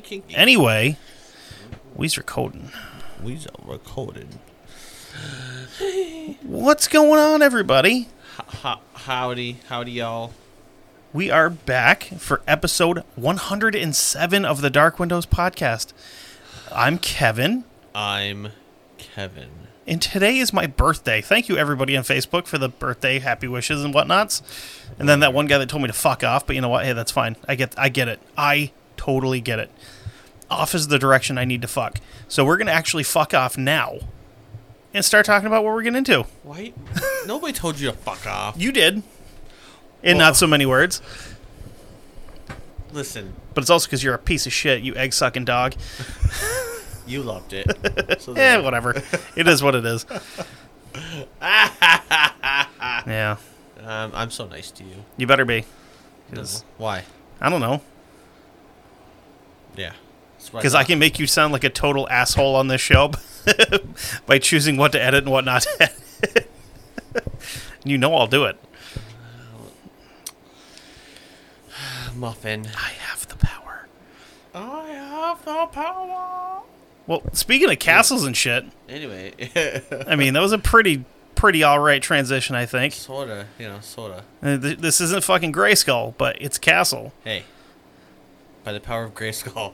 Kinky. Anyway, we's recording. We's recorded. What's going on, everybody? Ho- howdy, howdy, y'all. We are back for episode 107 of the Dark Windows podcast. I'm Kevin, I'm Kevin. and today is my birthday. Thank you, everybody on Facebook, for the birthday happy wishes and whatnots. And then that one guy that told me to fuck off, but you know what? Hey, that's fine. I get, I get it. I totally get it. Off is the direction I need to fuck. So we're gonna actually fuck off now, and start talking about what we're getting into. Why? Nobody told you to fuck off. You did, in Well- not so many words. Listen, But it's also because you're a piece of shit, you egg sucking dog. you loved it. So Eh, whatever. it is what it is. yeah, um, I'm so nice to you. you better be. No. Why? I don't know. Yeah. Because I can make you sound like a total asshole on this show by choosing what to edit and what not to edit. you know I'll do it. Muffin. I have the power. I have the power. Well, speaking of castles and shit, Anyway, I mean, that was a pretty, pretty alright transition, I think. sorta, you know, sorta. Uh, This isn't fucking Grayskull, but it's Castle. Hey, by the power of Grayskull.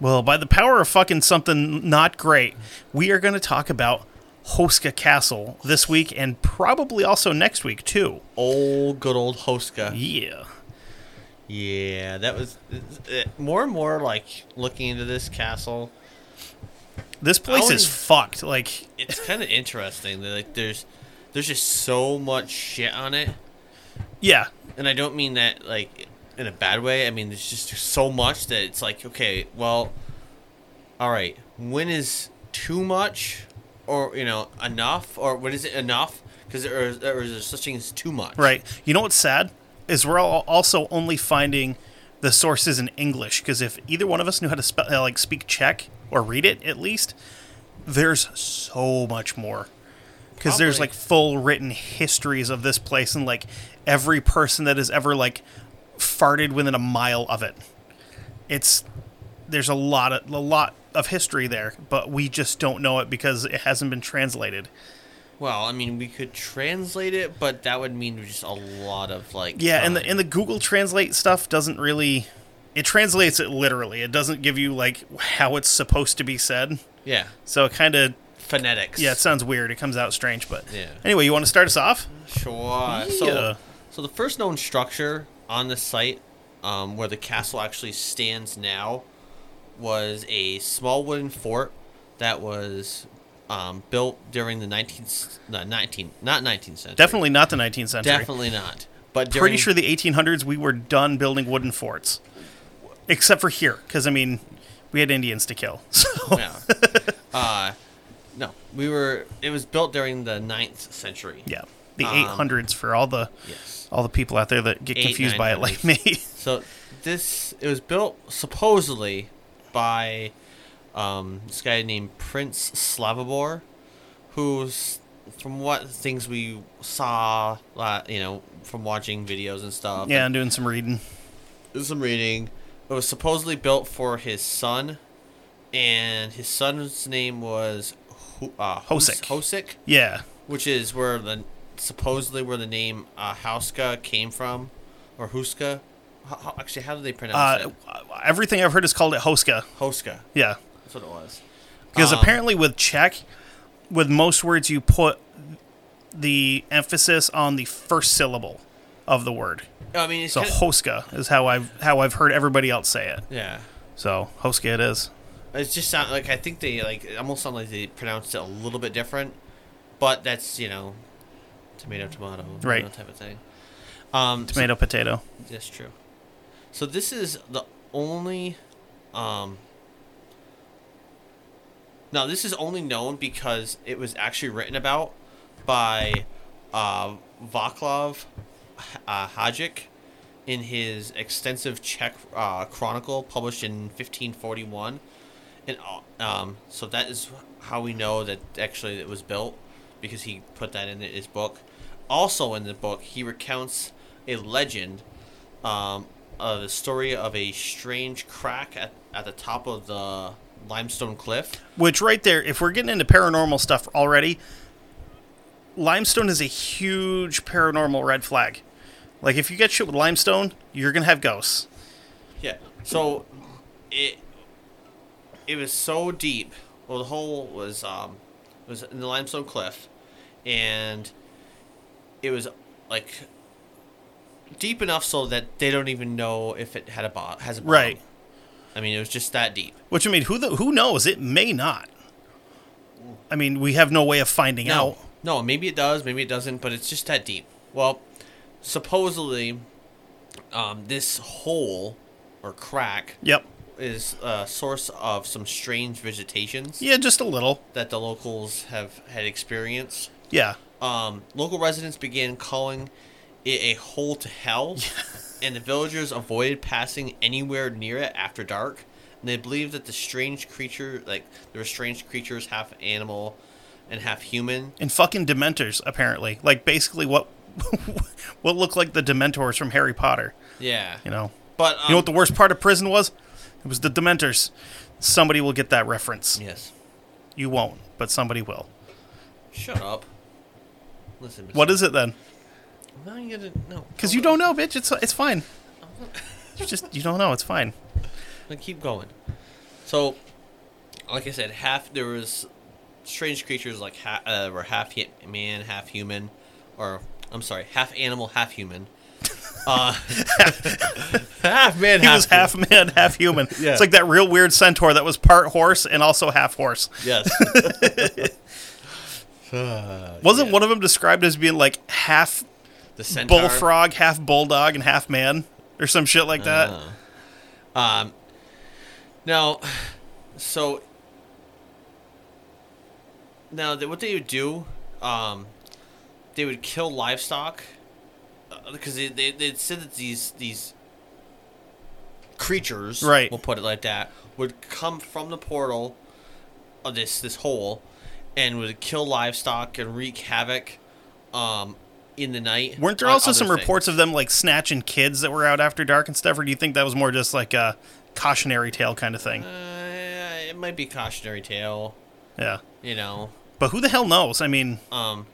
Well, by the power of fucking something not great, we are going to talk about Hoska Castle this week and probably also next week too. Old good old Hoska. Yeah. Yeah, that was uh, more and more like looking into this castle. This place is fucked. Like, It's kind of interesting that like there's there's just so much shit on it, yeah, and I don't mean that like in a bad way. I mean there's just so much that it's like okay, well, all right, when is too much, or you know enough, or when is it enough? Because there is, there is such thing as too much. right. You know what's sad is we're all also only finding the sources in English because if either one of us knew how to spell uh, like speak Czech or read it at least, there's so much more. Because there's like full written histories of this place and like every person that has ever like farted within a mile of it. It's there's a lot of a lot of history there, but we just don't know it because it hasn't been translated. Well, I mean, we could translate it, but that would mean just a lot of like. Yeah, and the and the Google Translate stuff doesn't really it translates it literally. It doesn't give you like how it's supposed to be said. yeah So it kind of phonetics. yeah, it sounds weird. It comes out strange, but Yeah. anyway, you want to start us off? Sure. Yeah. So, so the first known structure on the site, um, where the castle actually stands now, was a small wooden fort that was um, built during the 19th, no, 19, not 19th century. Definitely not the 19th century. Definitely not. But during, Pretty sure the 1800s we were done building wooden forts, except for here, because I mean, we had Indians to kill. So Yeah. uh, no, we were. It was built during the 9th century. yeah, the Um, 800s for all the Yes. All the people out there that get Eight, confused by it, like me. So this it was built supposedly by um, this guy named Prince Slavobor, who's from what things we saw, uh, you know, from watching videos and stuff. yeah, I'm doing some reading. and some reading. It was supposedly built for his son, and his son's name was uh, Hos- Hosek. Hosek, Yeah, which is where the supposedly where the name uh, Hauska came from, or Huska. How, how, actually, how do they pronounce Uh, it? everything I've heard is called it Hoska. Hoska. Yeah. That's what it was. Because Um, apparently with Czech, with most words you put the emphasis on the first syllable of the word. I mean, it's So kinda- Hoska is how I've how I've heard everybody else say it. yeah. So Hoska it is. It's just sound like I think they like it almost sound like they pronounced it a little bit different, but that's you know, tomato tomato you Right. know, type of thing. Um, so- Tomato potato. That's true. So this is the only um Now this is only known because it was actually written about by uh Vaclav uh, Hajek in his extensive Czech uh, chronicle published in 1541 and uh, um so that is how we know that actually it was built because he put that in his book. Also in the book he recounts a legend um, uh, the story of a strange crack at, at the top of the limestone cliff. Which right there, if we're getting into paranormal stuff already, limestone is a huge paranormal red flag. Like if you get shit with limestone, you're gonna have ghosts. Yeah. So it it was so deep. Well, the hole was um was in the limestone cliff, and it was like deep enough so that they don't even know if it had a bot has a bottom. Right. I mean, it was just that deep. Which I mean, who the, who knows? It may not. I mean, we have no way of finding No, out. no, maybe it does, maybe it doesn't, but it's just that deep. Well, supposedly, um, this hole or crack Yep. Is a source of some strange visitations Yeah, just a little. that the locals have had experienced. Yeah. Um, local residents began calling it a hole to hell, and the villagers avoided passing anywhere near it after dark. And they believed that the strange creature, like there were strange creatures, half animal and half human, And fucking dementors apparently. Like basically what what looked like the dementors from Harry Potter, Yeah. you know. But um, You know what the worst part of prison was? It was the dementors. Somebody will get that reference. Yes. You won't, but somebody will. Shut up. Listen. What is it then? No, you gotta no. Because you don't know, bitch. It's it's fine. You just you don't know. It's fine. Then keep going. So, like I said, half there was strange creatures like ha- uh, were half man, half human, or I'm sorry, half animal, half human. Uh, half man, He half was half man, half human. Yeah. It's like that real weird centaur that was part horse and also half horse. Yes. Wasn't one of them described as being like half the centaur. bullfrog, half bulldog, and half man, or some shit like that? Uh, um. Now, so now what they would do, um, they would kill livestock uh, because they they they said that these these creatures, Right. we'll put it like that, would come from the portal of this this hole and would kill livestock and wreak havoc, um, in the night. Weren't there also some things. reports of them like snatching kids that were out after dark and stuff, or do you think that was more just like a cautionary tale kind of thing? Uh, it might be cautionary tale, Yeah. you know. But who the hell knows? I mean, Um,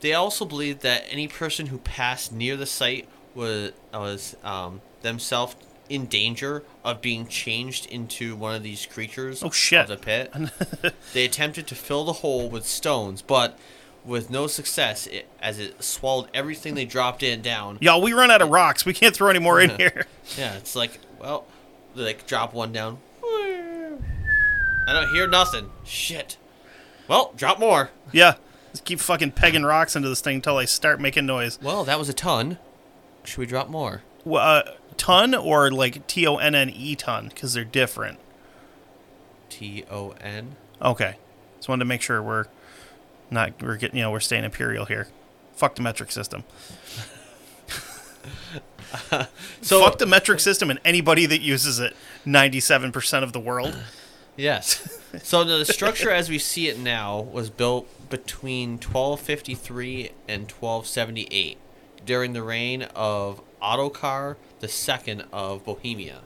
they also believed that any person who passed near the site was was um, themselves in danger of being changed into one of these creatures Oh, shit. of the pit. they attempted to fill the hole with stones, but with no success, it, as it swallowed everything they dropped in down. y'all, we run out of rocks. We can't throw any more in here. Yeah, it's like, well, like drop one down. I don't hear nothing. Shit. Well, drop more. yeah. Keep fucking pegging rocks into this thing until they start making noise. Well, that was a ton. Should we drop more? Well, Uh, ton or like T O N N E ton? Because they're different. T O N. Okay. Just wanted to make sure we're not we're getting you know we're staying imperial here. Fuck the metric system. So Fuck the metric system and anybody that uses it. Ninety-seven percent of the world. yes. So the structure as we see it now was built between 1253 and 1278 during the reign of Ottokar II of Bohemia.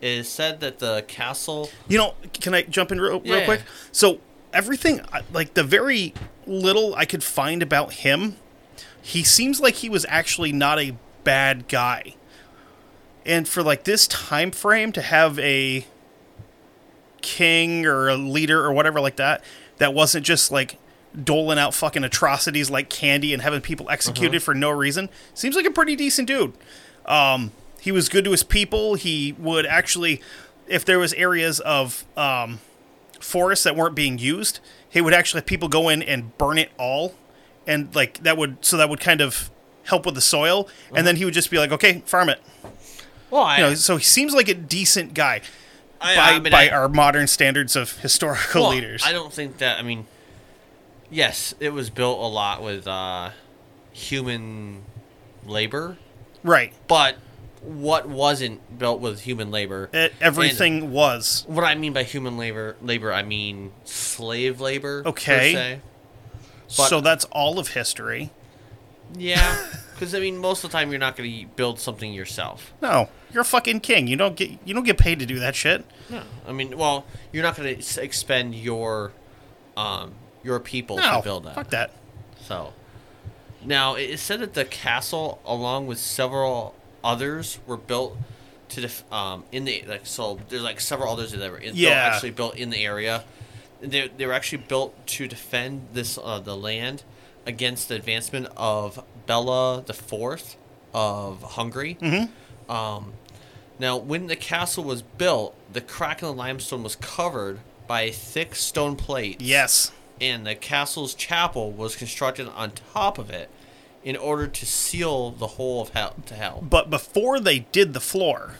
It is said that the castle You know, can I jump in real, real Yeah. quick? So everything, like the very little I could find about him, he seems like he was actually not a bad guy. And for like this time frame to have a king or a leader or whatever like that that wasn't just like doling out fucking atrocities like candy and having people executed for no reason seems like a pretty decent dude. Um, he was good to his people. He would actually, if there was areas of um, forests that weren't being used, he would actually have people go in and burn it all, and like that would so that would kind of help with the soil, and then he would just be like, okay, farm it. Well, I, You know, so he seems like a decent guy I, by, I mean, by I- our modern standards of historical well, leaders. I don't think that. I mean, yes, it was built a lot with uh, human labor, right. but what wasn't built with human labor? E- everything was. What I mean by human labor, labor, I mean slave labor. per Okay. se. But- so that's all of history. Yeah, because I mean, most of the time you're not going to build something yourself. No, you're a fucking king. You don't get you don't get paid to do that shit. No, I mean, well, you're not going to expend your, um, your people No, to build that. fuck that. So, now it is said that the castle, along with several others, were built to def- um in the like so. There's like several others that were in, Yeah. actually built in the area. They they were actually built to defend this uh, the land against the advancement of Bela the Fourth of Hungary. Mm-hmm. Um, now, when the castle was built, the crack in the limestone was covered by a thick stone plate Yes. and the castle's chapel was constructed on top of it in order to seal the whole of hell to hell. But before they did the floor,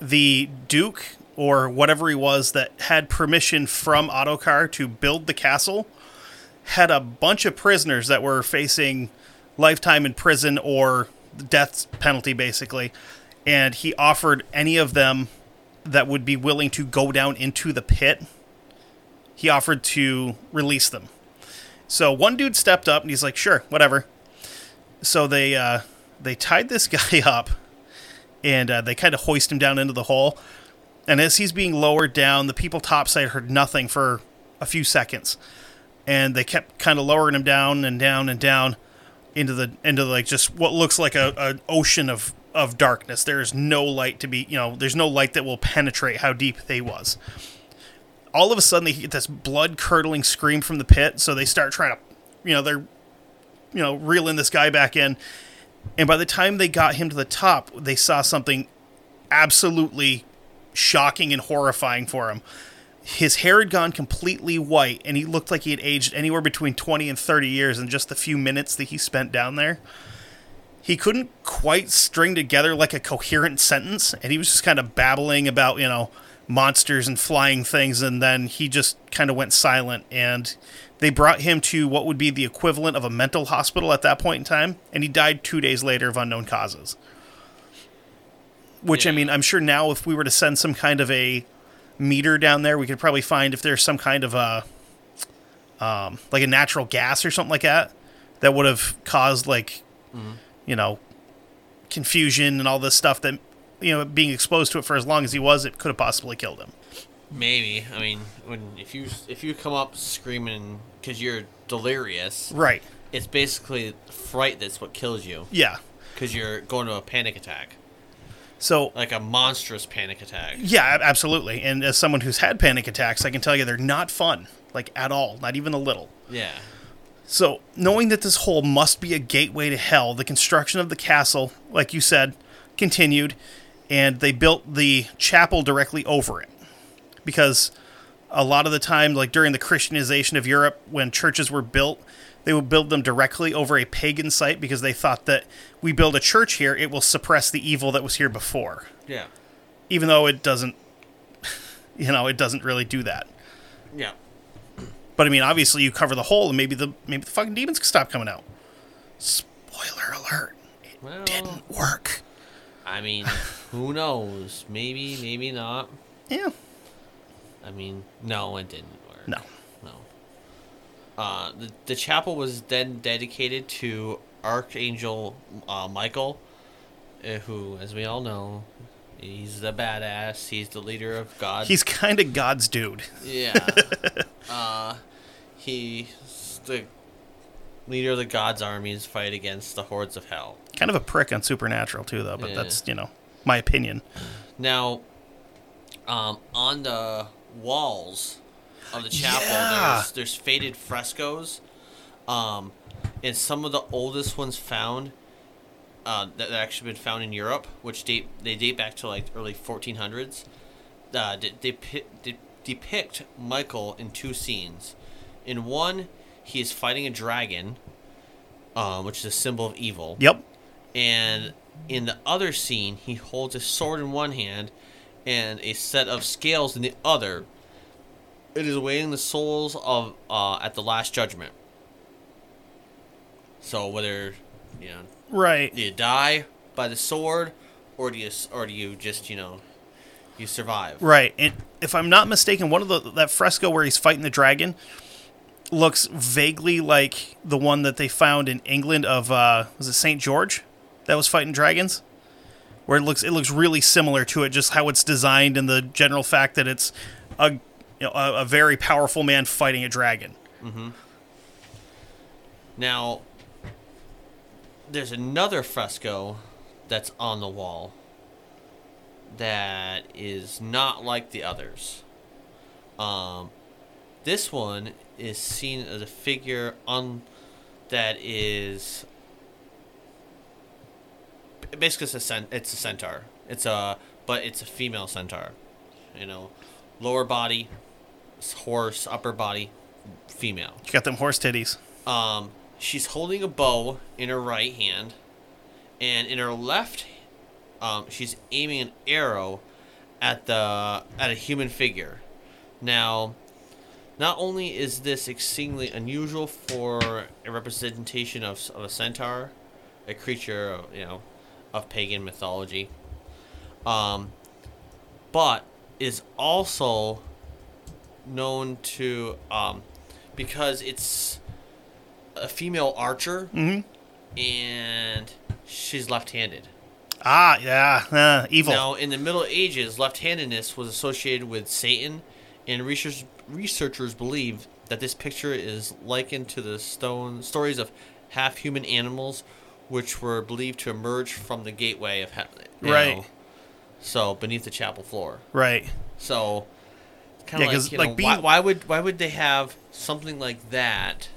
the Duke or whatever he was that had permission from Ottokar to build the castle had a bunch of prisoners that were facing lifetime in prison or death penalty, basically. And he offered any of them that would be willing to go down into the pit, he offered to release them. So one dude stepped up and he's like, "Sure, whatever." So they uh, they tied this guy up, and uh, they kind of hoist him down into the hole. And as he's being lowered down, the people topside heard nothing for a few seconds, and they kept kind of lowering him down and down and down into the into like just what looks like a an ocean of of darkness. There is no light to be, you know, there's no light that will penetrate how deep they was. All of a sudden, they get this blood curdling scream from the pit, so they start trying to, you know, they're, you know, reeling this guy back in. And by the time they got him to the top, they saw something absolutely shocking and horrifying for him. His hair had gone completely white, and he looked like he had aged anywhere between 20 and 30 years in just the few minutes that he spent down there. He couldn't quite string together like a coherent sentence, and he was just kind of babbling about, you know, monsters and flying things, and then he just kind of went silent. And they brought him to what would be the equivalent of a mental hospital at that point in time, and he died two days later of unknown causes. Which, I mean, I'm sure now if we were to send some kind of a meter down there, we could probably find if there's some kind of a, um, like a natural gas or something like that, that would have caused like, you know, confusion and all this stuff that, you know, being exposed to it for as long as he was, it could have possibly killed him. Maybe. I mean, when if you if you come up screaming because you're delirious, Right. it's basically fright that's what kills you Yeah. because you're going to a panic attack, So like a monstrous panic attack. Yeah, absolutely. And as someone who's had panic attacks, I can tell you they're not fun, like at all, not even a little. Yeah. So, knowing that this hole must be a gateway to hell, the construction of the castle, like you said, continued, and they built the chapel directly over it. Because a lot of the time, like during the Christianization of Europe, when churches were built, they would build them directly over a pagan site because they thought that we build a church here, it will suppress the evil that was here before Yeah. even though it doesn't you know it doesn't really do that Yeah. But i mean obviously you cover the hole and maybe the maybe the fucking demons can stop coming out spoiler alert it Well, didn't work I mean, who knows? Maybe, maybe not. yeah I mean, no, it didn't work. no No. Uh, the, the chapel was then dedicated to Archangel uh, Michael, uh, who, as we all know, he's the badass. He's the leader of God. he's kind of god's dude yeah. uh, he's the leader of the gods' armies, fight against the hordes of hell. Kind of a prick on Supernatural too, though. But Yeah. that's you know my opinion. Now, um, on the walls of the chapel, Yeah. there's there's faded frescoes, um, and some of the oldest ones found uh, that that actually been found in Europe, which date they date back to like early 1400s. Uh, de- depict Michael in two scenes. In one, he is fighting a dragon, um, which is a symbol of evil Yep. and in the other scene he holds a sword in one hand and a set of scales in the other it is weighing the souls of uh, at the last judgment so whether you know Right. do you die by the sword or do you or do you just you know you survive Right. And if I'm not mistaken, one of the that fresco where he's fighting the dragon looks vaguely like the one that they found in England of uh was it St. George that was fighting dragons? Where it looks it looks really similar to it, just how it's designed and the general fact that it's a you know, a, a very powerful man fighting a dragon. Mhm. Now, there's another fresco that's on the wall that is not like the others. Um, this one is seen as a figure on that is basically it's a cent- it's a centaur. It's a but it's a female centaur. You know, lower body, horse, upper body, female. You got them horse titties. Um, she's holding a bow in her right hand, and in her left, um, she's aiming an arrow at the at a human figure. Now, not only is this exceedingly unusual for a representation of, of a centaur, a creature you know of pagan mythology, um, but is also known to um, because it's a female archer and she's left-handed. Ah, yeah, uh, evil. Now, in the Middle Ages, left-handedness was associated with Satan, and research, researchers believe that this picture is likened to the stone stories of half-human animals, which were believed to emerge from the gateway of heaven. Right. So beneath the chapel floor. Right. So kind Yeah, of 'cause, like, you like, know, being- why, why would why would they have something like that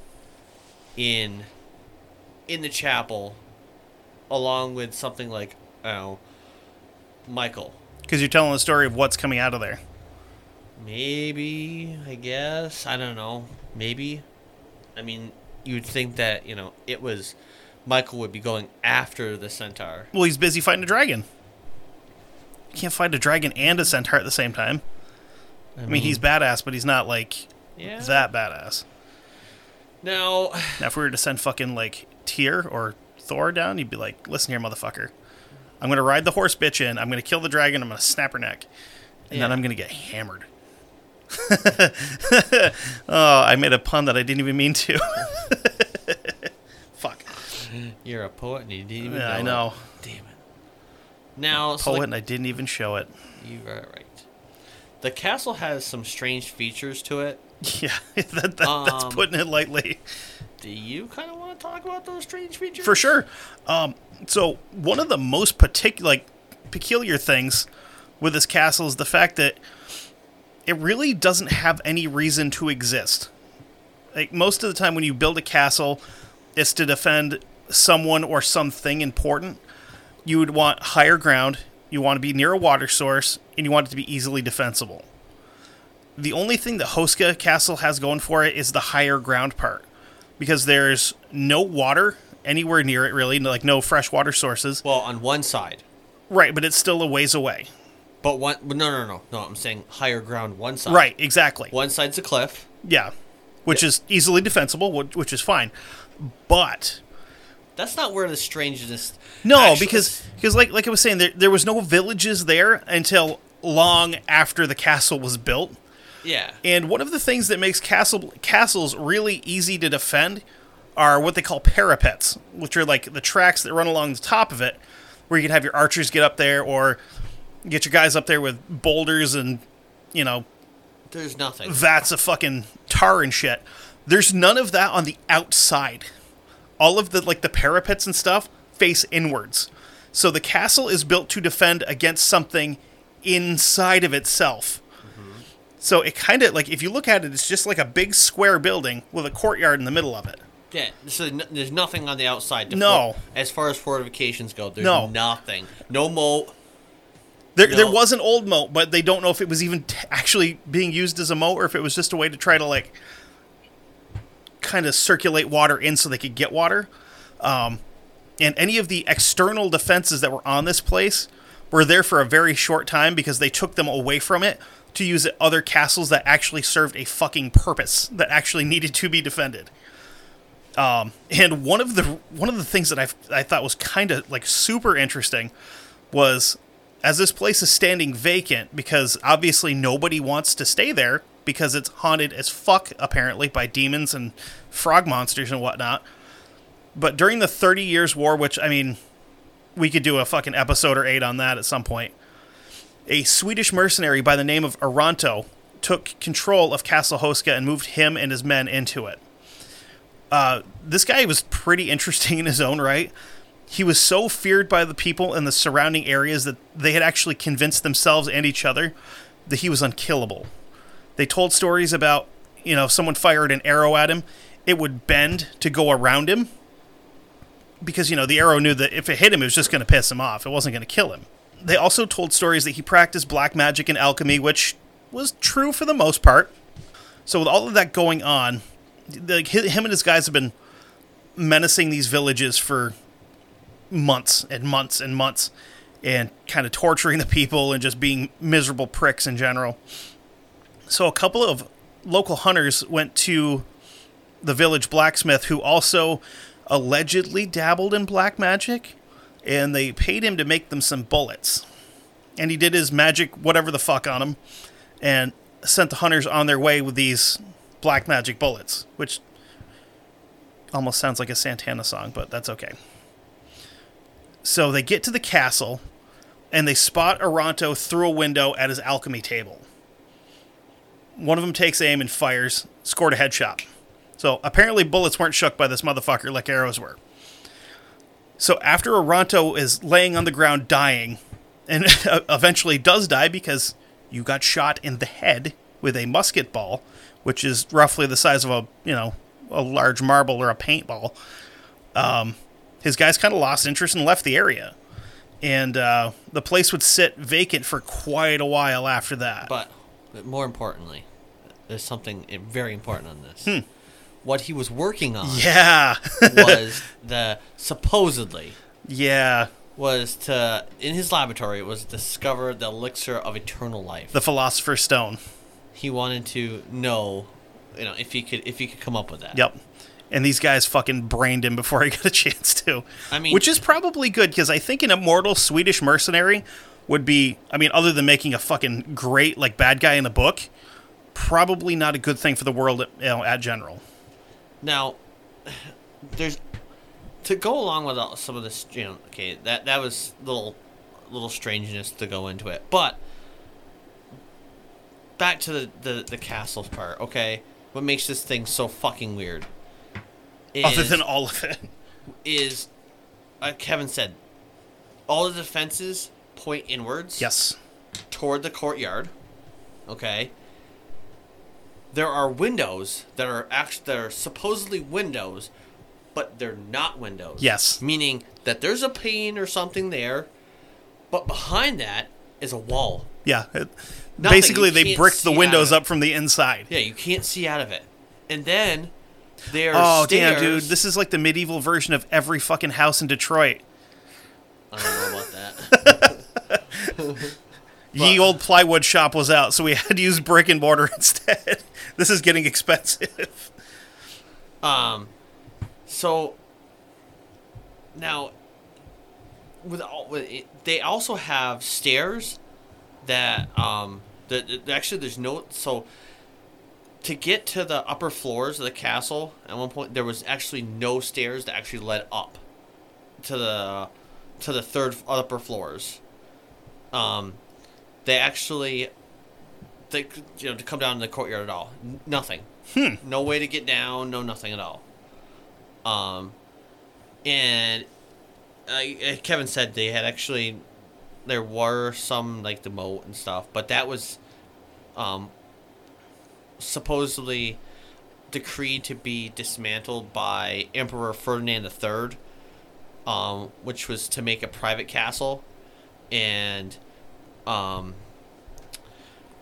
in in the chapel along with something like oh Michael? Because you're telling the story of what's coming out of there. Maybe I guess I don't know. Maybe I mean you'd think that you know it was Michael would be going after the centaur. Well, he's busy fighting a dragon. You can't fight a dragon and a centaur at the same time. I mean, he's badass, but he's not like yeah. that badass. Now Now, if we were to send fucking like Tyr or Thor down, you'd be like, "Listen here, motherfucker. I'm gonna ride the horse bitch in. I'm gonna kill the dragon. I'm gonna snap her neck, and then I'm gonna get hammered." oh, I made a pun that I didn't even mean to. Fuck. you're a poet and you didn't even Yeah, I it. know. Damn it. Now, so Poet, the- and I didn't even show it. You are right. The castle has some strange features to it. Yeah, that, that, that's Um, putting it lightly. Do you kind of want to talk about those strange features? For sure. Um, so one of the most particular, like, peculiar things with this castle is the fact that it really doesn't have any reason to exist. Like most of the time, when you build a castle, it's to defend someone or something important. You would want higher ground. You want to be near a water source, and you want it to be easily defensible. The only thing that Hoska Castle has going for it is the higher ground part because there's no water anywhere near it really like no freshwater sources Well, on one side, right but it's still a ways away but one. No, no, no, no. I'm saying higher ground. One side. right exactly One side's a cliff. yeah which is easily defensible wh- which is fine but That's not where the strangeness. no actually- because because like like i was saying there, there was no villages there until long after the castle was built yeah, And one of the things that makes castle castles really easy to defend are what they call parapets, which are like the tracks that run along the top of it, where you can have your archers get up there or get your guys up there with boulders and you know there's nothing. vats of fucking tar and shit. There's none of that on the outside. all of the like the parapets and stuff face inwards. So the castle is built to defend against something inside of itself. So it kind of like if you look at it, it's just like a big square building with a courtyard in the middle of it. Yeah, so n- there's nothing on the outside. To No. as far as fortifications go, there's No. nothing. No moat. There, there was an old moat, but they don't know if it was even t- actually being used as a moat or if it was just a way to try to like kind of circulate water in so they could get water. Um, and any of the external defenses that were on this place were there for a very short time because they took them away from it to use at other castles that actually served a fucking purpose that actually needed to be defended. Um, and one of the one of the things that I I thought was kind of like super interesting was as this place is standing vacant because obviously nobody wants to stay there because it's haunted as fuck apparently by demons and frog monsters and whatnot. But during the Thirty Years' War, which I mean, we could do a fucking episode or eight on that at some point. A Swedish mercenary by the name of Oronto took control of Castle Hoska and moved him and his men into it. Uh, this guy was pretty interesting in his own right. He was so feared by the people in the surrounding areas that they had actually convinced themselves and each other that he was unkillable. They told stories about, you know, if someone fired an arrow at him, it would bend to go around him because, you know, the arrow knew that if it hit him, it was just going to piss him off. It wasn't going to kill him. They also told stories that he practiced black magic and alchemy, which was true for the most part. So, with all of that going on, like him and his guys have been menacing these villages for months and months and months and kind of torturing the people and just being miserable pricks in general. So a couple of local hunters went to the village blacksmith who also allegedly dabbled in black magic and they paid him to make them some bullets. And he did his magic whatever the fuck on them and sent the hunters on their way with these black magic bullets, which almost sounds like a Santana song, but that's okay. So they get to the castle and they spot Oronto through a window at his alchemy table. One of them takes aim and fires, scored a headshot. So apparently bullets weren't shook by this motherfucker like arrows were. So after Oronto is laying on the ground dying, and eventually does die because you got shot in the head with a musket ball, which is roughly the size of a you know a large marble or a paintball. Um, his guys kind of lost interest and left the area, and uh, the place would sit vacant for quite a while after that. But, but more importantly, there's something very important on this. Hmm. What he was working on yeah, was the supposedly yeah, was to in his laboratory was discover the elixir of eternal life. the Philosopher's Stone. he wanted to know, you know, if he could if he could come up with that. Yep. And these guys fucking brained him before he got a chance to. I mean- which is probably good because I think an immortal Swedish mercenary would be, I mean, other than making a fucking great like bad guy in the book, probably not a good thing for the world, you know, at general. Now, there's to go along with all, some of this. You know, okay, that that was little little strangeness to go into it, but back to the the, the castle part. Okay, what makes this thing so fucking weird? Is, Other than all of it, is uh, Kevin said, all the defenses point inwards. yes, toward the courtyard. Okay. There are windows that are actually that are supposedly windows, but they're not windows. Yes. Meaning that there's a pane or something there, but behind that is a wall. yeah. It- basically, they bricked the windows up from the inside. Yeah, you can't see out of it. And then there's Oh stairs. damn, dude! This is like the medieval version of every fucking house in Detroit. I don't know about that. Ye old plywood shop was out, so we had to use brick and mortar instead. This is getting expensive. Um, so now with all with it, they also have stairs that um that that- actually there's no so to get to the upper floors of the castle at one point there was actually no stairs that actually led up to the to the third upper floors um they actually they you know to come down to the courtyard at all. N- nothing. No way to get down no nothing at all. Um and uh, Kevin said they had actually there were some like the moat and stuff, but that was um, supposedly decreed to be dismantled by Emperor Ferdinand III, um, which was to make a private castle, and um,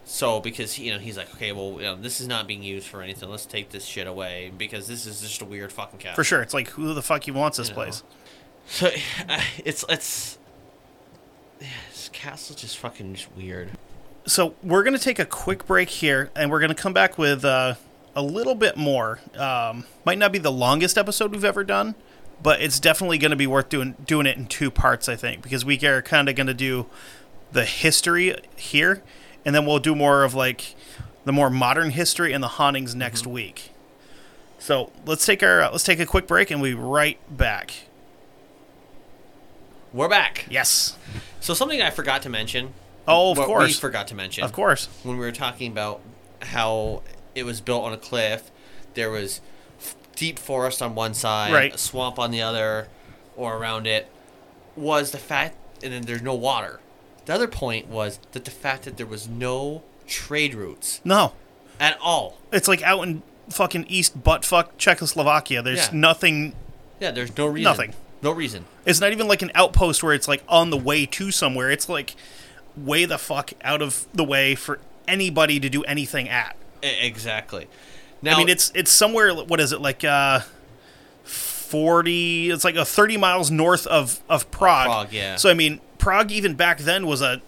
so because you know he's like, okay, well, you know, this is not being used for anything. Let's take this shit away because this is just a weird fucking castle. For sure. It's like who the fuck even wants this You know. place? So it's it's yeah, this castle's just fucking just weird. So we're gonna take a quick break here, and we're gonna come back with uh, a little bit more. Um, might not be the longest episode we've ever done, but it's definitely gonna be worth doing doing it in two parts. I think because we are kind of gonna do the history here, and then we'll do more of like the more modern history and the hauntings next week. So let's take our uh, let's take a quick break, and we be right back. We're back. Yes. So something I forgot to mention. Oh, of what We course. forgot to mention. Of course. when we were talking about how it was built on a cliff, there was f- deep forest on one side, Right. a swamp on the other, or around it, was the fact, and then there's no water. The other point was that the fact that there was no trade routes No. at all. It's like out in fucking East buttfuck Czechoslovakia. There's Yeah. nothing. Yeah, there's no reason. Nothing. No reason. It's not even like an outpost where it's like on the way to somewhere. It's like way the fuck out of the way for anybody to do anything at. E- exactly. Now, I mean, it's it's somewhere. What is it like? Uh, forty. It's like a thirty miles north of of Prague. Prague, yeah. So I mean, Prague even back then was a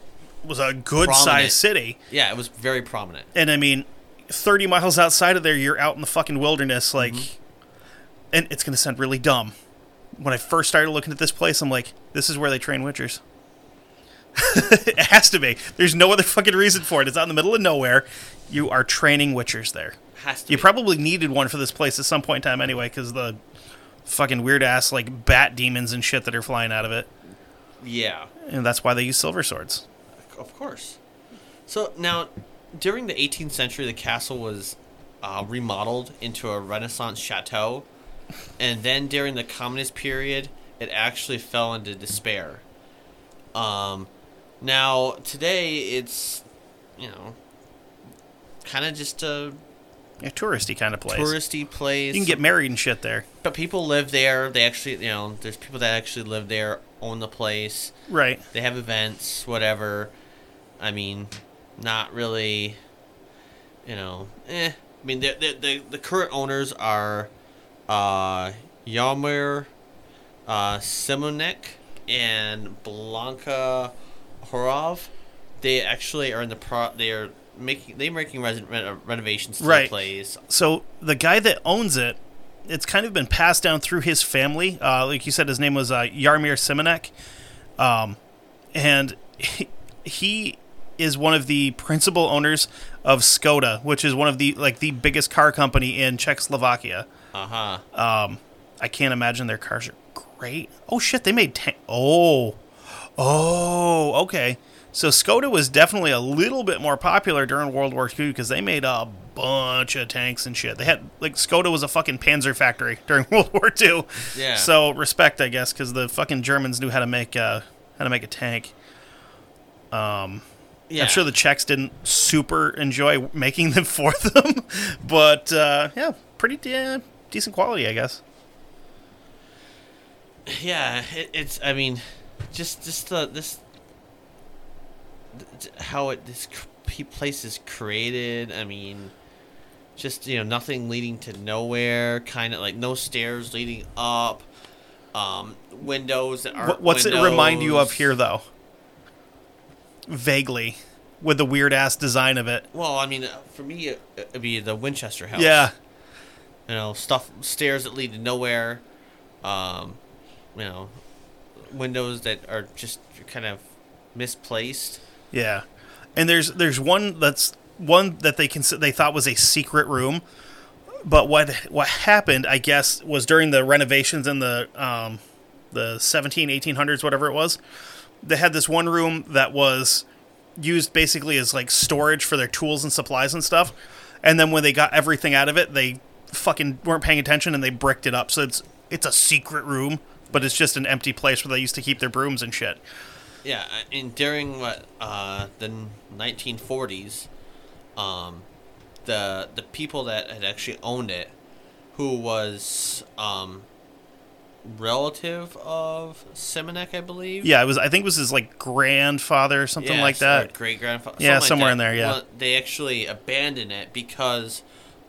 was a good Prominent. sized city. yeah, it was very prominent. and I mean, thirty miles outside of there, you're out in the fucking wilderness. Mm-hmm. Like, and it's gonna sound really dumb. When I first started looking at this place, I'm like, this is where they train witchers. it has to be. There's no other fucking reason for it. It's out in the middle of nowhere. You are training witchers there. Has to You be. probably needed one for this place at some point in time anyway, because the fucking weird ass like bat demons and shit that are flying out of it, yeah. And that's why they use silver swords. Of course. So now, during the 18th century, the castle was uh, remodeled into a Renaissance chateau, and then during the communist period, it actually fell into despair. Um, now today it's, you know, kind of just a A touristy kind of place. touristy place. You can get married and shit there. but people live there. They actually, you know, there's people that actually live there, own the place. Right. They have events, whatever. I mean, not really. You know, eh. I mean, the the the, the current owners are, uh, Yarmir, uh, Simonek, and Blanca Horov. They actually are in the pro. They are making they're making res- re- renovations to Right. the place. so the guy that owns it, it's kind of been passed down through his family. Uh, like you said, his name was uh, Yarmir Simonek, um, and he, he is one of the principal owners of Skoda, which is one of the like the biggest car company in Czechoslovakia. Uh huh. Um, I can't imagine their cars are great. Oh shit, they made tank. Oh, oh, okay. So Skoda was definitely a little bit more popular during World War II because they made a bunch of tanks and shit. They had like Skoda was a fucking Panzer factory during World War II. Yeah. So respect, I guess, because the fucking Germans knew how to make uh, how to make a tank. Um, Yeah. I'm sure the Czechs didn't super enjoy making them for them, but uh, yeah, pretty de- decent quality, I guess. yeah it, it's i mean just just the this th- how it this place is created i mean just you know nothing leading to nowhere kind of like no stairs leading up um windows that aren't What, what's it remind you of here, though? Vaguely, with the weird ass design of it. well i mean uh, for me it, it'd be the winchester house Yeah, you know stuff stairs that lead to nowhere um you know windows that are just kind of misplaced yeah. And there's there's one that's one that they cons- they thought was a secret room, but what what happened, I guess, was during the renovations in the um, the 17 1800s, whatever it was. They had this one room that was used basically as like storage for their tools and supplies and stuff. And then when they got everything out of it, they fucking weren't paying attention and they bricked it up. So it's it's a secret room but it's just an empty place where they used to keep their brooms and shit. Yeah, and during what uh, the 1940s, um, the the people that had actually owned it, who was um, relative of Simonek, I believe. Yeah, it was. I think it was his like grandfather or something like that. Great grandfather. Yeah, somewhere in there, yeah. Well, they actually abandoned it because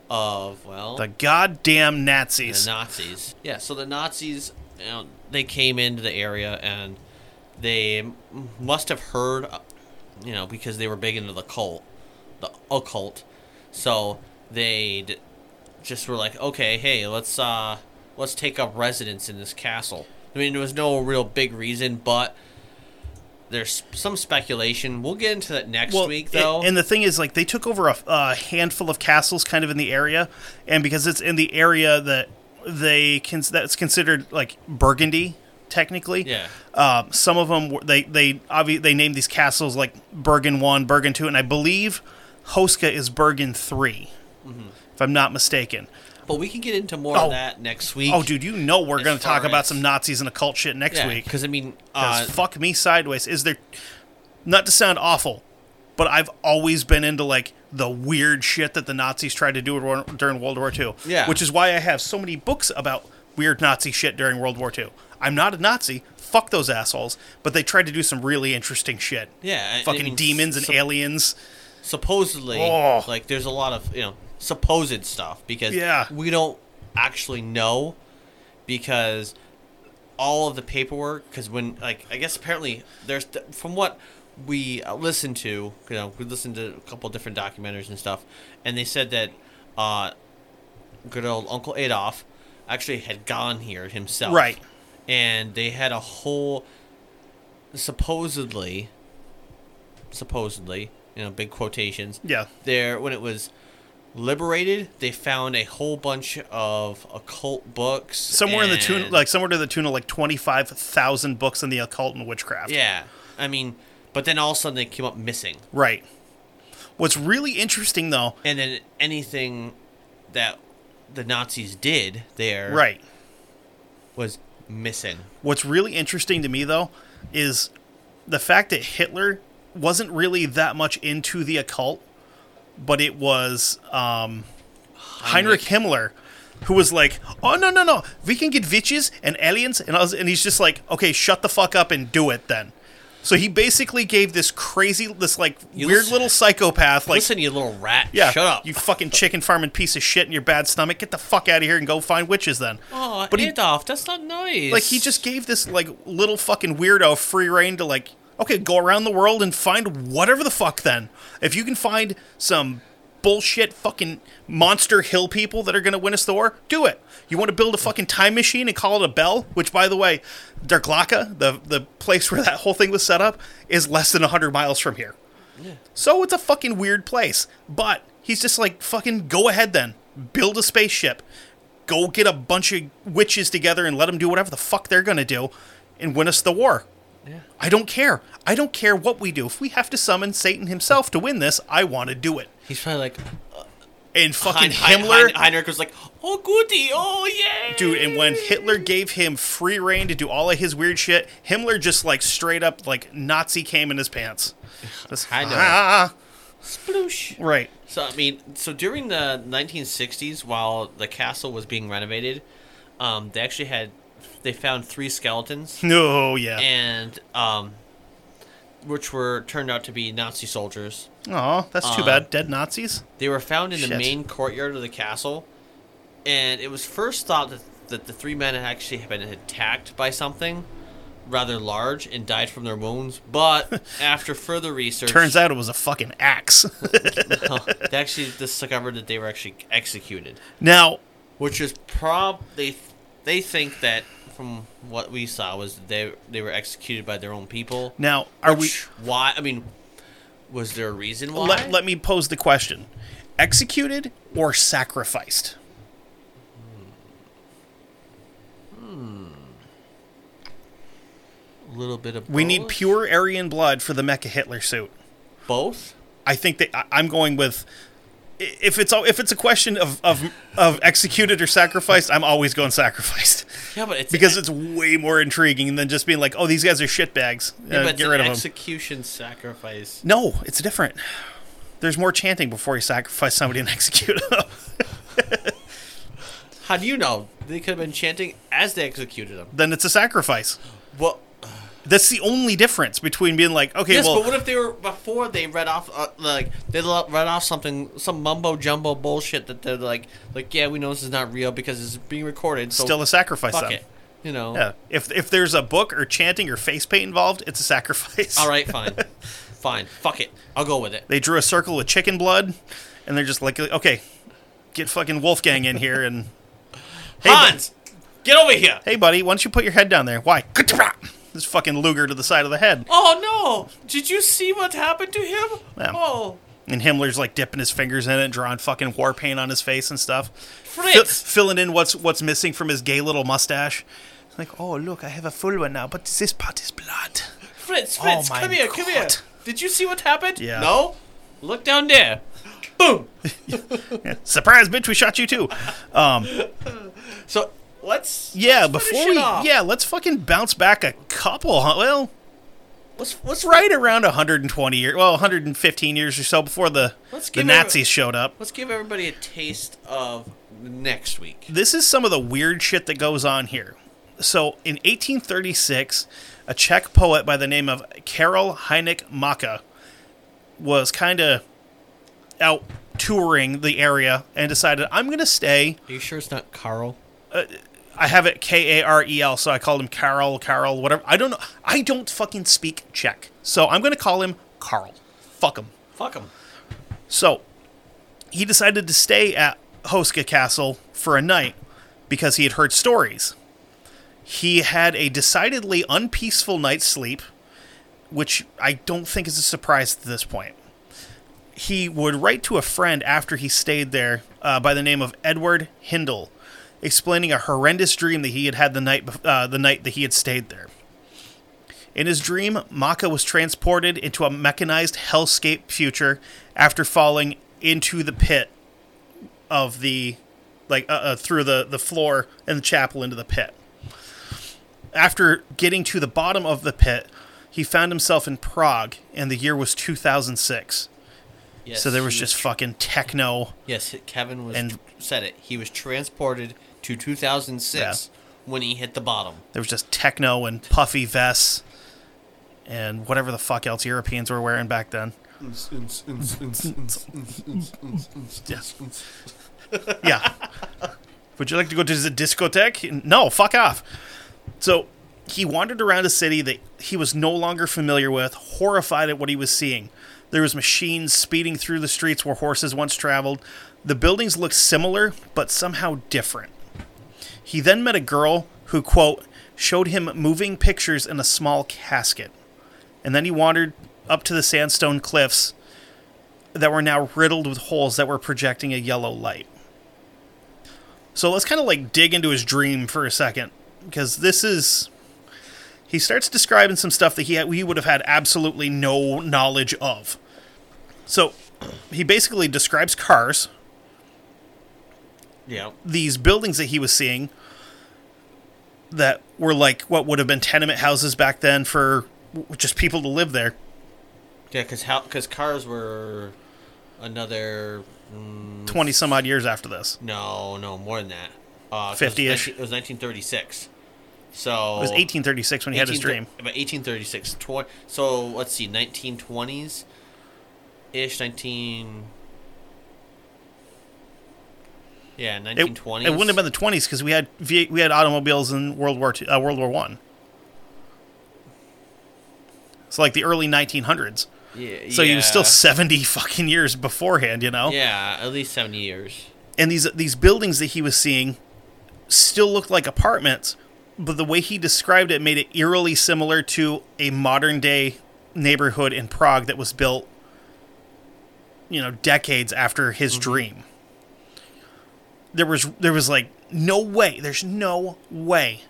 of well The goddamn Nazis. the Nazis. Nazis. Yeah, so the Nazis, you know, they came into the area and they must have heard, uh, you know, because they were big into the cult, the occult. So they d- just were like, okay, hey, let's uh, let's take up residence in this castle. I mean, there was no real big reason, but there's some speculation. We'll get into that next week, a- though. And the thing is, like, they took over a, a handful of castles, kind of in the area, and because it's in the area that they can, that's considered like Burgundy, technically. yeah, Um, some of them were- they they obvi- they named these castles like Bergen one, Bergen two, and I believe Houska is Bergen 3 Mm-hmm. if I'm not mistaken. but we can get into more Oh. of that next week. Oh, dude, you know we're going to talk far about some Nazis and occult shit next yeah, week. because I mean, uh, fuck me sideways. Is there not to sound awful, but I've always been into like the weird shit that the Nazis tried to do during World War II. Yeah. Which is why I have so many books about weird Nazi shit during World War II. I'm not a Nazi. Fuck those assholes. But they tried to do some really interesting shit. yeah, I- I Fucking mean, demons and sup- aliens. supposedly Oh. like there's a lot of you know supposed stuff because Yeah. we don't actually know because all of the paperwork because when like i guess apparently there's from what we uh, listened to you know we listened to a couple different documentaries and stuff and they said that uh good old uncle adolf actually had gone here himself Right. And they had a whole supposedly supposedly you know big quotations Yeah. there when it was liberated they found a whole bunch of occult books Somewhere in the tune, like somewhere to the tune of like twenty five thousand books in the occult and witchcraft. yeah i mean but then all of a sudden they came up missing Right. What's really interesting though, and then anything that the nazis did there right? was missing What's really interesting to me, though, is the fact that Hitler wasn't really that much into the occult, but it was um, Heinrich Himmler who was like, "Oh no, no, no, we can get witches and aliens," and I was, and he's just like, "Okay, shut the fuck up and do it then." So he basically gave this crazy, this like You weird listen- little psychopath, like, listen you little rat yeah, shut up you fucking chicken farming piece of shit in your bad stomach. Get the fuck out of here and go find witches then. oh but he- adolf that's not nice Like he just gave this like little fucking weirdo free reign to like, okay, go around the world and find whatever the fuck. Then, if you can find some bullshit fucking monster hill people that are gonna win us the war, do it. You want to build a fucking time machine and call it a bell? Which, by the way, Der Glocke, the the place where that whole thing was set up, is less than hundred miles from here. Yeah. So it's a fucking weird place. But he's just like, fucking go ahead then. Build a spaceship. Go get a bunch of witches together and let them do whatever the fuck they're going to do and win us the war. Yeah. I don't care. I don't care what we do. If we have to summon Satan himself to win this, I want to do it. He's probably like And fucking Hein- Himmler, Hein- Heinrich was like, "Oh goody, oh yeah, dude, and when Hitler gave him free reign to do all of his weird shit, Himmler just like straight up like Nazi came in his pants. Just, I know. "Ah." sploosh." Right. So I mean, so during the 1960s, while the castle was being renovated, um, they actually had they found three skeletons, No, yeah. and um, which were turned out to be Nazi soldiers. Oh, that's too Uh, bad. Dead Nazis? They were found in the main courtyard of the castle, and it was first thought that, that the three men had actually been attacked by something rather large and died from their wounds. But after further research, Turns out it was a fucking axe. they actually discovered that they were actually executed, now, which is prob they they think that from what we saw was they they were executed by their own people. now, are we? Why? I mean, was there a reason why? Let, let me pose the question: executed or sacrificed? Hmm. a little bit of We need pure Aryan blood for the Mecha Hitler suit. both. I think that I'm going with if it's a- if it's a question of of of executed or sacrificed, I'm always going sacrificed Yeah, but it's because an, it's way more intriguing than just being like, oh, these guys are shitbags. yeah, Uh, but get rid of them. execution sacrifice. No, it's different. There's more chanting before you sacrifice somebody and execute them. How do you know? They could have been chanting as they executed them. then it's a sacrifice. Well, That's the only difference between being like, okay, yes, well, but what if they were before they read off uh, like they lo- read off something some mumbo jumbo bullshit that they're like like yeah we know this is not real because it's being recorded. So still a sacrifice. fuck it, you know. Yeah. If if there's a book or chanting or face paint involved, it's a sacrifice. All right, fine, fine, fuck it. I'll go with it. They drew a circle with chicken blood, and they're just like, okay, get fucking Wolfgang in here and. Hey, Hans, get over here. hey, buddy, why don't you put your head down there? Why? This fucking Luger to the side of the head. Oh no! Did you see what happened to him? Yeah. Oh, And Himmler's like dipping his fingers in it, and drawing fucking war paint on his face and stuff. Fritz. filling in what's what's missing from his gay little mustache. Like, oh look, I have a full one now, but this part is blood. Fritz, Oh Fritz, my come here, come here. Did you see what happened? Yeah. No. Look down there. Boom. Surprise, bitch! We shot you too. Um, so let's Yeah, let's before we off. yeah, let's fucking bounce back a couple. Well, Let's let's right around 120 years, well, 115 years or so before the the Nazis showed up. Let's give everybody a taste of next week. This is some of the weird shit that goes on here. So, in 1836, a Czech poet by the name of Karol Hynek Mácha was kind of out touring the area and decided, I'm going to stay. Are you sure it's not Carl? Uh, I have it K A R E L, so I called him Carol, Carol, whatever. I don't know. I don't fucking speak Czech. So, I'm going to call him Carl. Fuck him. Fuck him. So he decided to stay at Houska Castle for a night because he had heard stories. He had a decidedly unpeaceful night's sleep, which I don't think is a surprise at this point. He would write to a friend after he stayed there uh, by the name of Edward Hindl, explaining a horrendous dream that he had had the night uh, the night that he had stayed there. In his dream, Mácha was transported into a mechanized hellscape future after falling into the pit of the, like, uh, uh, through the, the floor in the chapel into the pit. After getting to the bottom of the pit, he found himself in Prague, and the year was 2006. Yes. so there was just fucking techno. Yes, Kevin was And- said it. He was transported to 2006 when he hit the bottom. There was just techno and puffy vests and whatever the fuck else Europeans were wearing back then. Yeah. Would you like to go to the discotheque? No, fuck off. So he wandered around a city that he was no longer familiar with, horrified at what he was seeing. There was machines speeding through the streets where horses once traveled. The buildings looked similar, but somehow different. He then met a girl who, quote, showed him moving pictures in a small casket. And then he wandered up to the sandstone cliffs that were now riddled with holes that were projecting a yellow light. So let's kind of like dig into his dream for a second because this is he starts describing some stuff that he had, he would have had absolutely no knowledge of. So he basically describes cars, Yeah. these buildings that he was seeing that were like what would have been tenement houses back then for just people to live there. Yeah, because how because cars were another mm, 20 some odd years after this. no no more than that. Uh, 'cause 50-ish. It was 1936. So It was 1836 when he had his dream. About 1836. Tw- so let's see, 1920s ish, 19. Yeah, It, 1920s. it wouldn't have been the 20s because we had we had automobiles in World War II, uh, World War One. It's like the early 1900s. Yeah, So he was still 70 fucking years beforehand, you know. Yeah, at least 70 years. And these these buildings that he was seeing still looked like apartments, but the way he described it made it eerily similar to a modern day neighborhood in Prague that was built you know decades after his dream. There was there was like no way, there's no way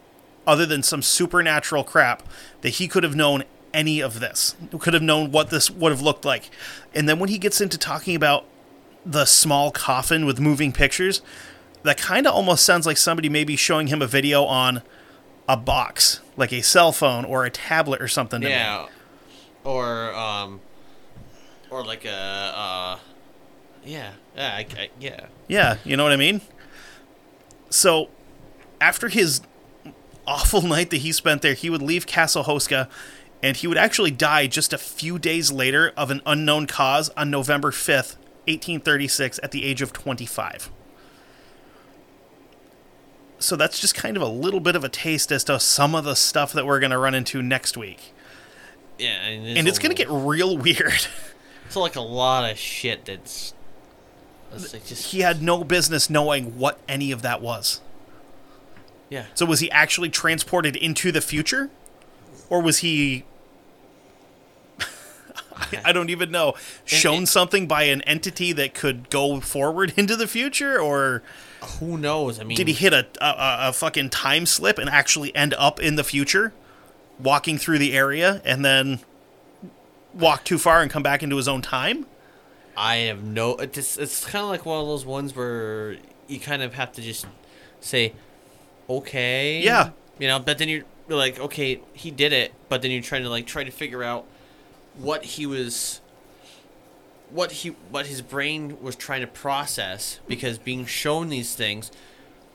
other than some supernatural crap that he could have known any of this. Could have known what this would have looked like. And then when he gets into talking about the small coffin with moving pictures, that kind of almost sounds like somebody maybe showing him a video on a box, like a cell phone or a tablet or something. to me. Yeah, or um, or like a uh, yeah, yeah, I, I, yeah. Yeah, you know what I mean? So, after his awful night that he spent there, he would leave Castle Houska and he would actually die just a few days later of an unknown cause on November 5th, 1836, at the age of 25. So, that's just kind of a little bit of a taste as to some of the stuff that we're going to run into next week. Yeah, and, And it's going to get real weird. it's like a lot of shit that's. Like just he had no business knowing what any of that was. yeah. So was he actually transported into the future? Or was he I- I don't even know. Shown something by an entity that could go forward into the future or Who knows? I mean, did he hit a, a a- a fucking time slip and actually end up in the future walking through the area and then walk too far and come back into his own time? I have no. It's it's kind of like one of those ones where you kind of have to just say, okay, Yeah. you know. But then you're like, okay, he did it. But then you're trying to like try to figure out what he was, what he, what his brain was trying to process because being shown these things,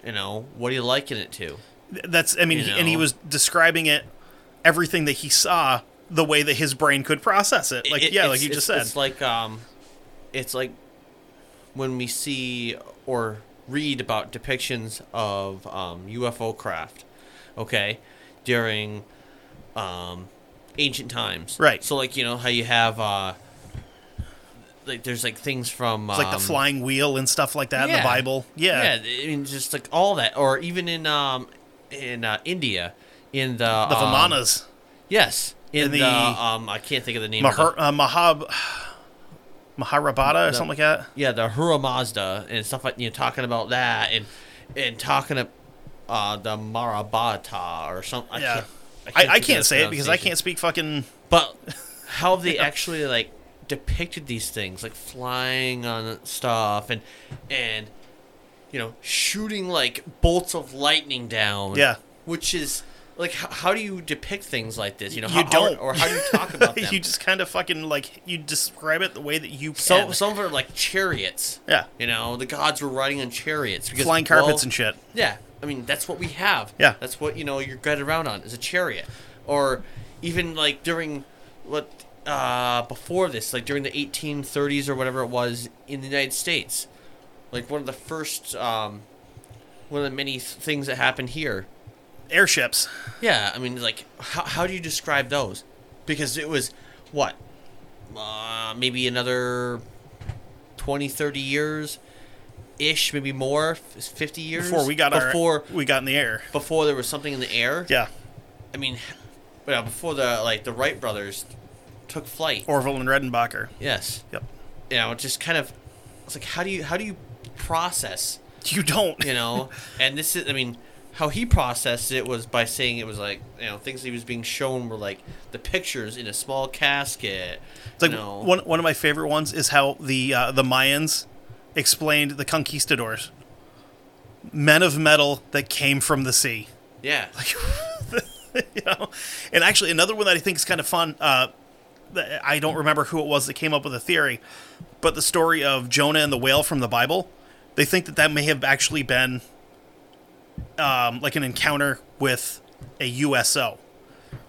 you know, what are you liking it to? That's I mean You and he was describing it everything that he saw the way that his brain could process it. Like It- yeah, like you just said. It's like um, it's like when we see or read about depictions of um, UFO craft, okay, during um, ancient times. Right. So like you know how you have uh, like there's like things from It's like the um, flying wheel and stuff like that in the. Bible. Yeah. Yeah, I mean just like all that, or even in um in uh, India in the The um, Vimanas. Yes, in In the, the- um I can't think of the name. of the- Mahar, uh, Mahab, Maharabata or The- something like that. yeah, the Hura Mazda and stuff like you know, talking about that and and talking about uh, the Marabata or something. Yeah. I I, I think can't say it because I can't speak fucking. But how have they actually like depicted these things, like flying on stuff and and you know shooting like bolts of lightning down. Yeah. which is like how, do you depict things like this? You know, You how, don't. or how do you talk about them? you just kind of fucking like you describe it the way that you can. so some of it are like chariots. yeah, You know, the gods were riding on chariots because flying carpets well, and shit. Yeah, I mean that's what we have. Yeah. that's what you know you're guided around on is a chariot, or even like during what uh before this, like during the 1830s or whatever it was in the United States, like one of the first um one of the many th- things that happened here. Airships. Yeah, I mean like how how do you describe those? Because it was what uh maybe another 20 30 years ish maybe more 50 years Before we got before our, we got in the air. before there was something in the air. Yeah, I mean, yeah, before the like the Wright brothers took flight. Orville and Redenbacher. yes. Yep. You know, just kind of it's like how do you how do you process, You don't. you know? and this is I mean, how he processed it was by saying it was like, you know, things he was being shown were like the pictures in a small casket. It's like you know. one one of my favorite ones is how the uh, the Mayans explained the conquistadors, men of metal that came from the sea. yeah. you know, and actually another one that I think is kind of fun. Uh, I don't remember who it was that came up with the theory, but the story of Jonah and the whale from the Bible. They think that that may have actually been um, like an encounter with a USO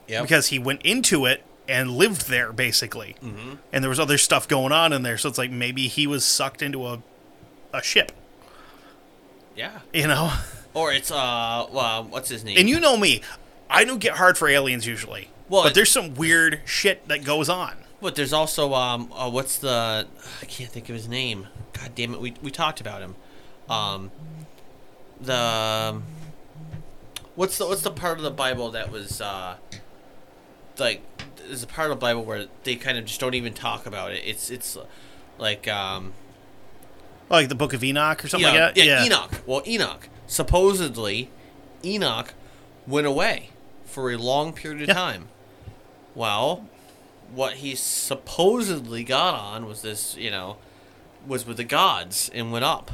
Yep. because he went into it and lived there basically, mm-hmm. and there was other stuff going on in there. So it's like maybe he was sucked into a a ship, yeah. you know. Or it's uh well, what's his name? And you know me, I don't get hard for aliens usually. Well, but there's some weird shit that goes on. But there's also um uh, what's the I can't think of his name. God damn it, we we talked about him. Um the what's the what's the part of the Bible that was uh like there's a part of the Bible where they kind of just don't even talk about it. It's it's like um Like the Book of Enoch or something yeah, like that. yeah, Enoch. Well, Enoch supposedly Enoch went away for a long period of Yeah. time. Well, what he supposedly got on was this, you know, was with the gods and went up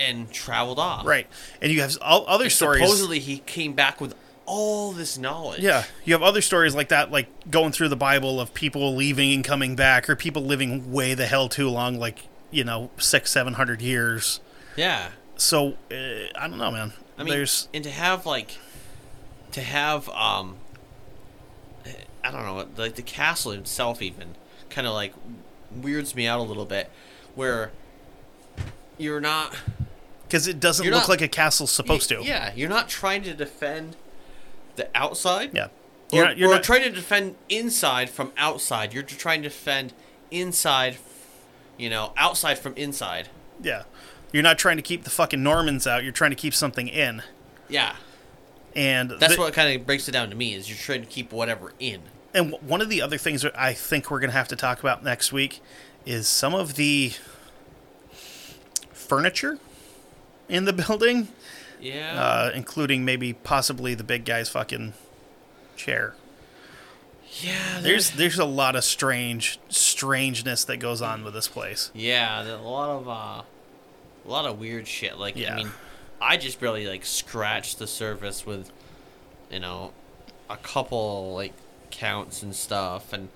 and traveled off. Right. And you have all other And stories. Supposedly he came back with all this knowledge. Yeah, you have other stories like that, like going through the Bible of people leaving and coming back, or people living way the hell too long, like you know, six, seven hundred years. Yeah. So uh, I don't know, man. I mean, There's and to have like, to have um, I don't know, like the castle itself even kind of like weirds me out a little bit, where you're not because it doesn't You're look not- like a castle's supposed to. Yeah, you're not trying to defend the outside. yeah. You're not, you're or not, trying to defend inside from outside. You're trying to defend inside, you know, outside from inside. yeah. You're not trying to keep the fucking Normans out. You're trying to keep something in, Yeah, and that's the- what kind of breaks it down to me. Is you're trying to keep whatever in. And w- one of the other things that I think we're going to have to talk about next week is some of the furniture in the building, Yeah. uh, including maybe possibly the big guy's fucking chair. yeah. There's there's a lot of strange strangeness that goes on with this place. Yeah, a lot of uh, a lot of weird shit. Like Yeah. I mean, I just barely like scratched the surface with, you know, a couple like counts and stuff, and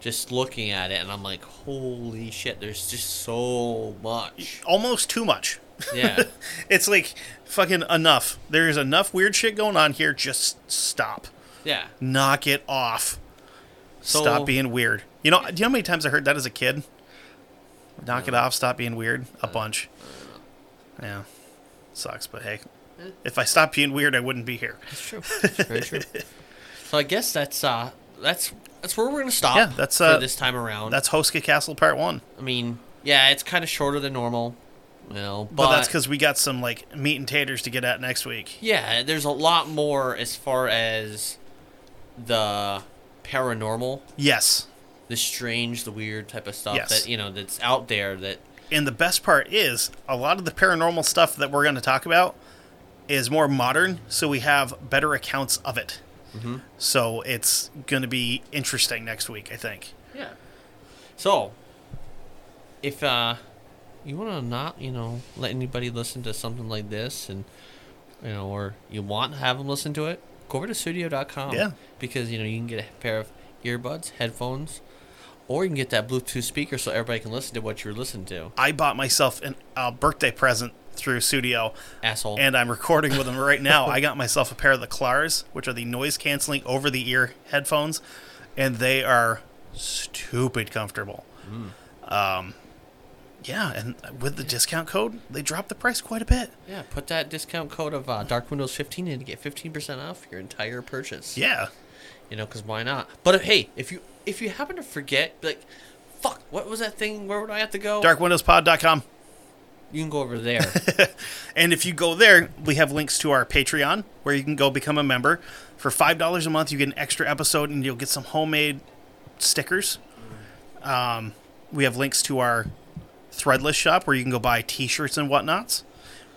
just looking at it, and I'm like, holy shit! There's just so much. Almost too much. Yeah, It's like fucking enough. There's enough weird shit going on here. Just stop. yeah. Knock it off. So stop being weird. You know, do you know how many times I heard that as a kid? Knock it off, stop being weird. A bunch. Yeah. Sucks, but hey. If I stopped being weird, I wouldn't be here. That's true. That's very true. So I guess that's uh that's that's where we're gonna stop. Yeah, that's, for uh, this time around. That's Houska Castle Part 1. I mean, yeah, it's kind of shorter than normal, you know, but, But, that's because we got some, like, meat and taters to get at next week. yeah, there's a lot more as far as the paranormal, Yes. the strange, the weird type of stuff Yes. that you know that's out there. That And the best part is, a lot of the paranormal stuff that we're going to talk about is more modern, so we have better accounts of it. Mm-hmm. So it's going to be interesting next week, I think. yeah. So, if uh, you want to not, you know, let anybody listen to something like this, and you know, or you want to have them listen to it, go over to sudio.com. Yeah. Because you know you can get a pair of earbuds, headphones, or you can get that Bluetooth speaker so everybody can listen to what you're listening to. I bought myself an- a birthday present through Sudio, Asshole. and I'm recording with them right now. I got myself a pair of the Klars, which are the noise canceling over the ear headphones, and they are stupid comfortable. Um, yeah, and with the discount code, they dropped the price quite a bit. yeah, put that discount code of uh, Dark Windows 15 in to get 15% off your entire purchase. Yeah, You know, because why not? But if, hey, if you if you happen to forget, like, fuck, what was that thing? Where would I have to go? darkwindowspod.com. You can go over there. And if you go there, we have links to our Patreon where you can go become a member. For $5 a month, you get an extra episode and you'll get some homemade stickers. Um, we have links to our Threadless shop where you can go buy t shirts and whatnots.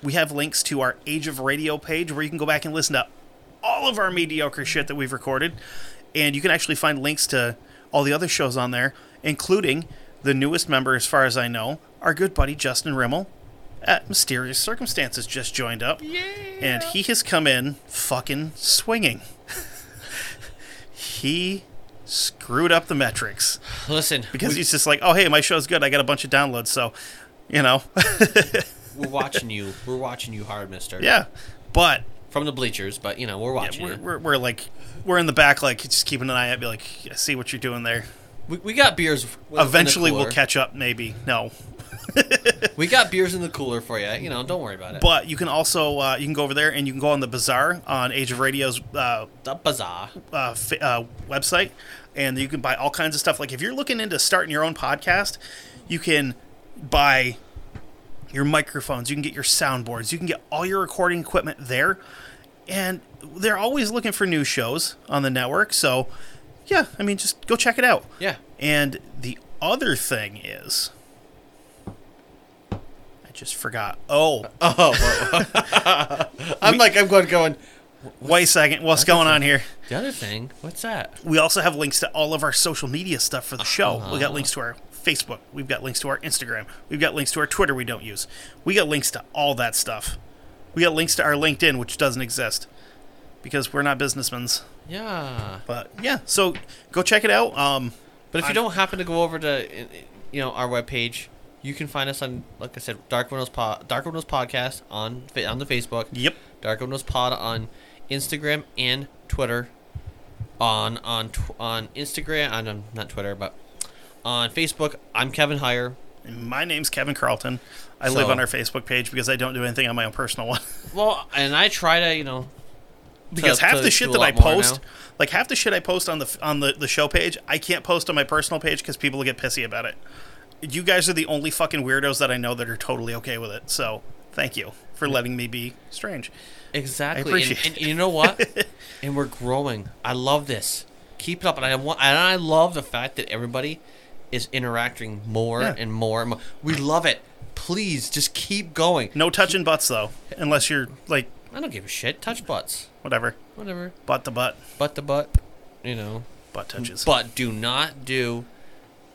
We have links to our Age of Radio page where you can go back and listen to all of our mediocre shit that we've recorded. And you can actually find links to all the other shows on there, including the newest member, as far as I know, our good buddy Justin Rimmel at Mysterious Circumstances just joined up. And he has come in fucking swinging. he screwed up the metrics Listen, because we, he's just like, oh, hey, my show's good. I got a bunch of downloads. So, you know, we're watching you. We're watching you hard, mister. yeah. But From the bleachers, but, you know, we're watching we're, you. we're, we're like, we're in the back, like, just keeping an eye out, be like, I see what you're doing there. We, we got beers. w- in the Eventually, we'll catch up, maybe. No. We got beers in the cooler for you. You know, don't worry about it. But you can also, uh, you can go over there and you can go on the Bazaar on Age of Radio's uh, the bazaar. uh, fi- uh, website, and you can buy all kinds of stuff. Like if you're looking into starting your own podcast, you can buy your microphones, you can get your soundboards, you can get all your recording equipment there, and they're always looking for new shows on the network. So, yeah, I mean, just go check it out. Yeah. And the other thing is, just forgot. Oh, Oh, I'm like, I'm going, going. wait a second, what's going on here? The other thing, what's that? We also have links to all of our social media stuff for the show. We got Uh-huh. links to our Facebook. We've got links to our Instagram. We've got links to our Twitter we don't use. We got links to all that stuff. We got links to our LinkedIn, which doesn't exist because we're not businessmen. Yeah. But yeah, so go check it out. Um, But if you I'm- don't happen to go over to, you know, our webpage, you can find us on, like I said, Dark Windows Pod, Dark Windows Podcast on on the Facebook. yep. Dark Windows Pod on Instagram and Twitter. On on tw- on Instagram, on um, not Twitter, but on Facebook, I'm Kevin Heyer. My name's Kevin Carlton. I live on our Facebook page because I don't do anything on my own personal one. Well, and I try to, you know, because to- half the shit that I post, now. like half the shit I post on the on the, the show page, I can't post on my personal page because people get pissy about it. You guys are the only fucking weirdos that I know that are totally okay with it. So thank you for letting me be strange. Exactly. appreciate and, and you know what? and we're growing. I love this. Keep it up. And I want and I love the fact that everybody is interacting more Yeah. and more and more. We love it. Please just keep going. No touching butts though, unless you're like I don't give a shit. Touch butts. whatever, Whatever. butt to butt, Butt to butt. You know. butt touches. But do not do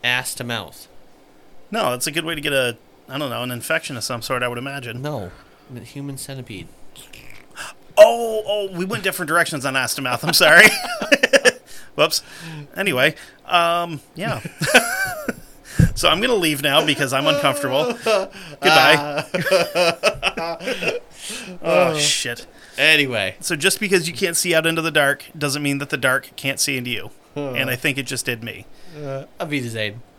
ass to mouth. No, it's a good way to get a I don't know an infection of some sort. I would imagine. No. Human centipede. Oh, oh, we went different directions on ass. I'm sorry. Whoops. Anyway, um, yeah. so I'm gonna leave now because I'm uncomfortable. Goodbye. oh shit. Anyway. So just because you can't see out into the dark doesn't mean that the dark can't see into you. And I think it just did me. Avita Zane.